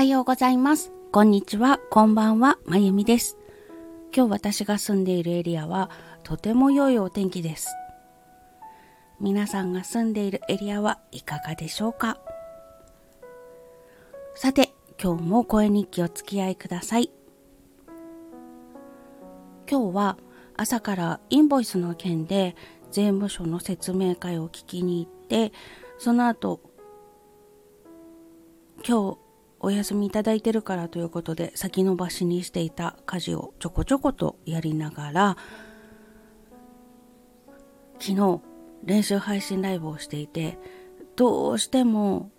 はようございます。こんにちは、こんばんは、まゆみです。今日私が住んでいるエリアはとても良いお天気です。皆さんが住んでいるエリアはいかがでしょうか？さて、今日も声日記お付き合いください。今日は朝からインボイスの件で税務署の説明会を聞きに行って、その後、今日お休みいただいてるからということで先延ばしにしていた家事をちょこちょことやりながら昨日練習配信ライブをしていてどうしても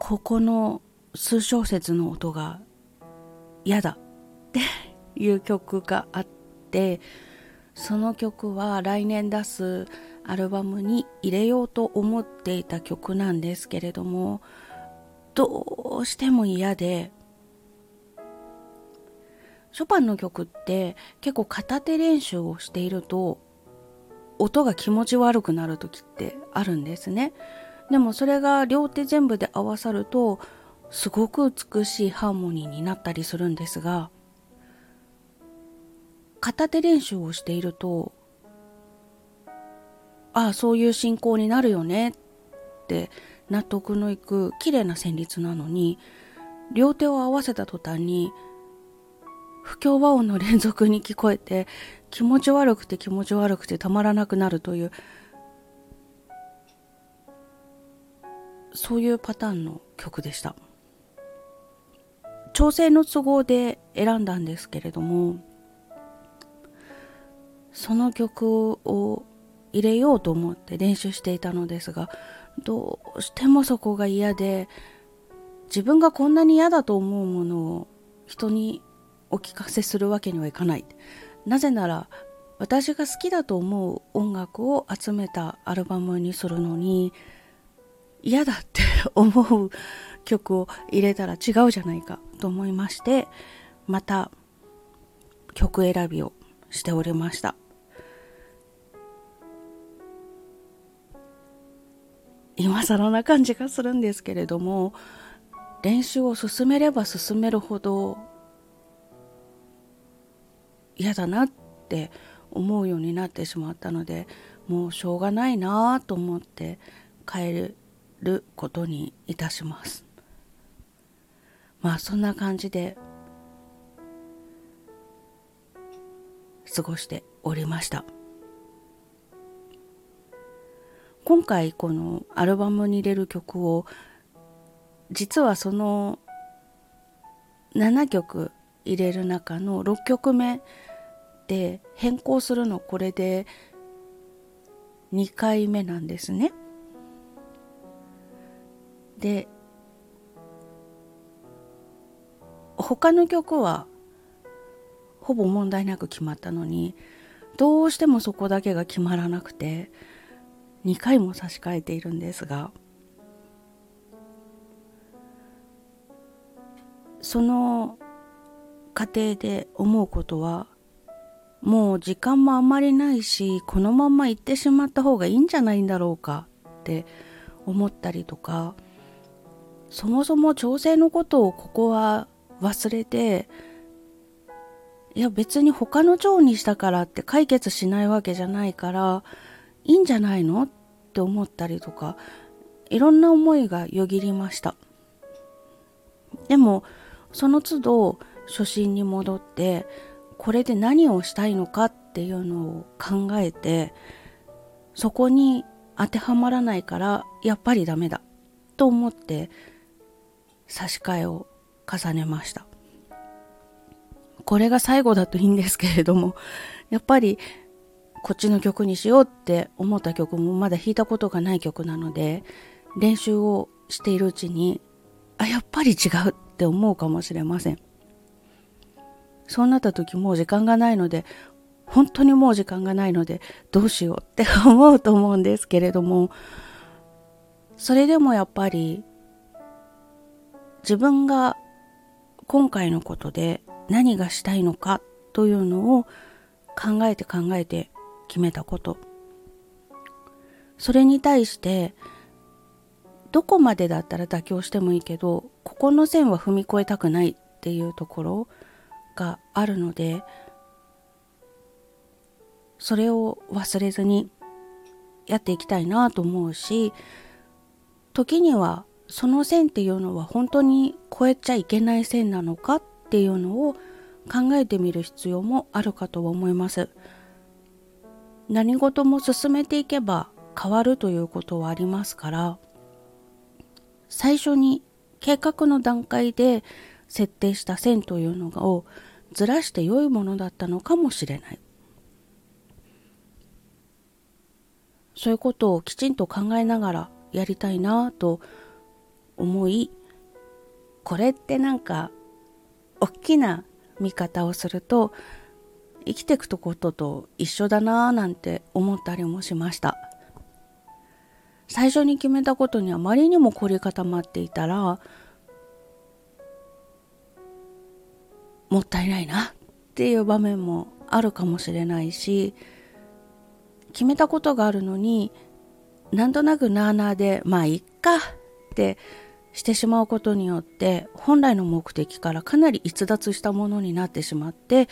ここの数小節の音が嫌だっていう曲があってその曲は来年出すアルバムに入れようと思っていた曲なんですけれどもどうしても嫌でショパンの曲って結構片手練習をしていると音が気持ち悪くなる時ってあるんですね。でもそれが両手全部で合わさるとすごく美しいハーモニーになったりするんですが片手練習をしているとあそういう進行になるよねって納得のいく綺麗な旋律なのに両手を合わせた途端に不協和音の連続に聞こえて気持ち悪くて気持ち悪くてたまらなくなるというそういうパターンの曲でした。調整の都合で選んだんですけれどもその曲を入れようと思って練習していたのですがどうしてもそこが嫌で自分がこんなに嫌だと思うものを人にお聞かせするわけにはいかない。なぜなら私が好きだと思う音楽を集めたアルバムにするのに嫌だって思う曲を入れたら違うじゃないかと思いましてまた曲選びをしておりました。今更な感じがするんですけれども練習を進めれば進めるほど嫌だなって思うようになってしまったのでもうしょうがないなと思って帰ることにいたしますまあそんな感じで過ごしておりました。今回このアルバムに入れる曲を実はその7曲入れる中の6曲目で変更するのこれで2回目なんですね。で他の曲はほぼ問題なく決まったのにどうしてもそこだけが決まらなくて2回も差し替えているんですがその過程で思うことはもう時間もあまりないしこのまま行ってしまった方がいいんじゃないんだろうかって思ったりとかそもそも調整のことをここは忘れていや別に他の蝶にしたからって解決しないわけじゃないからいいんじゃないのっって思ったりとかいろんな思いがよぎりました。でもその都度初心に戻ってこれで何をしたいのかっていうのを考えてそこに当てはまらないからやっぱりダメだと思って差し替えを重ねました。これが最後だといいんですけれどもやっぱりこっちの曲にしようって思った曲もまだ弾いたことがない曲なので練習をしているうちにあやっぱり違うって思うかもしれません。そうなった時もう時間がないので本当にもう時間がないのでどうしようって 思うと思うんですけれどもそれでもやっぱり自分が今回のことで何がしたいのかというのを考えて考えて決めたこと。それに対してどこまでだったら妥協してもいいけどここの線は踏み越えたくないっていうところがあるのでそれを忘れずにやっていきたいなと思うし時にはその線っていうのは本当に越えちゃいけない線なのかっていうのを考えてみる必要もあるかとは思います。何事も進めていけば変わるということはありますから最初に計画の段階で設定した線というのをずらして良いものだったのかもしれない。そういうことをきちんと考えながらやりたいなと思いこれってなんか大きな見方をすると生きていくとことと一緒だなぁなんて思ったりもしました。最初に決めたことにあまりにも凝り固まっていたらもったいないなっていう場面もあるかもしれないし決めたことがあるのになんとなくなあなあでまあいっかってしてしまうことによって本来の目的からかなり逸脱したものになってしまって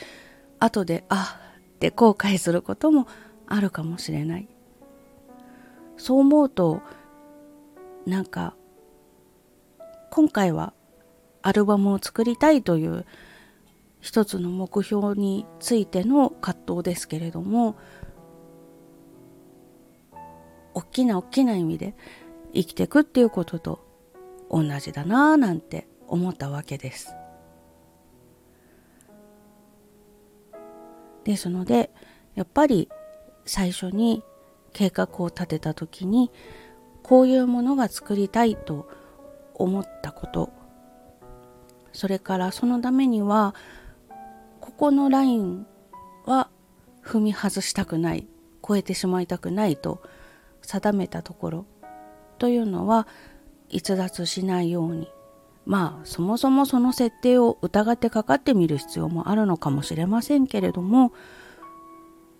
後であって後悔することもあるかもしれないそう思うとなんか今回はアルバムを作りたいという一つの目標についての葛藤ですけれども大きな大きな意味で生きていくっていうことと同じだなぁなんて思ったわけです。ですのでやっぱり最初に計画を立てた時にこういうものが作りたいと思ったこと。それからそのためにはここのラインは踏み外したくない。超えてしまいたくないと定めたところ。というのは逸脱しないように。まあそもそもその設定を疑ってかかってみる必要もあるのかもしれませんけれども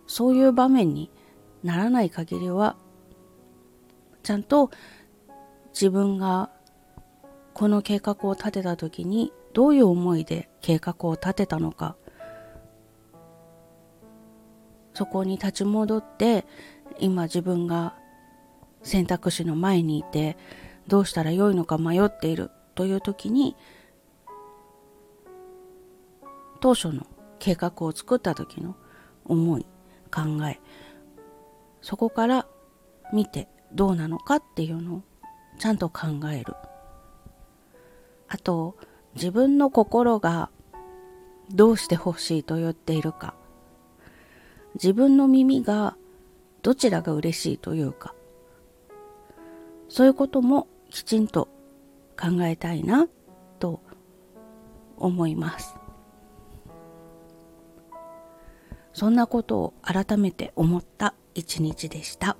そういう場面にならない限りはちゃんと自分がこの計画を立てた時にどういう思いで計画を立てたのかそこに立ち戻って今自分が選択肢の前にいてどうしたらよいのか迷っている。という時に当初の計画を作った時の思い考えそこから見てどうなのかっていうのをちゃんと考える。あと自分の心がどうしてほしいと言っているか。自分の耳がどちらが嬉しいというか。そういうこともきちんと考えたいなと思います。そんなことを改めて思った一日でした。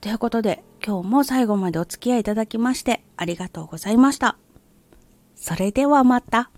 ということで今日も最後までお付き合いいただきましてありがとうございました。それではまた。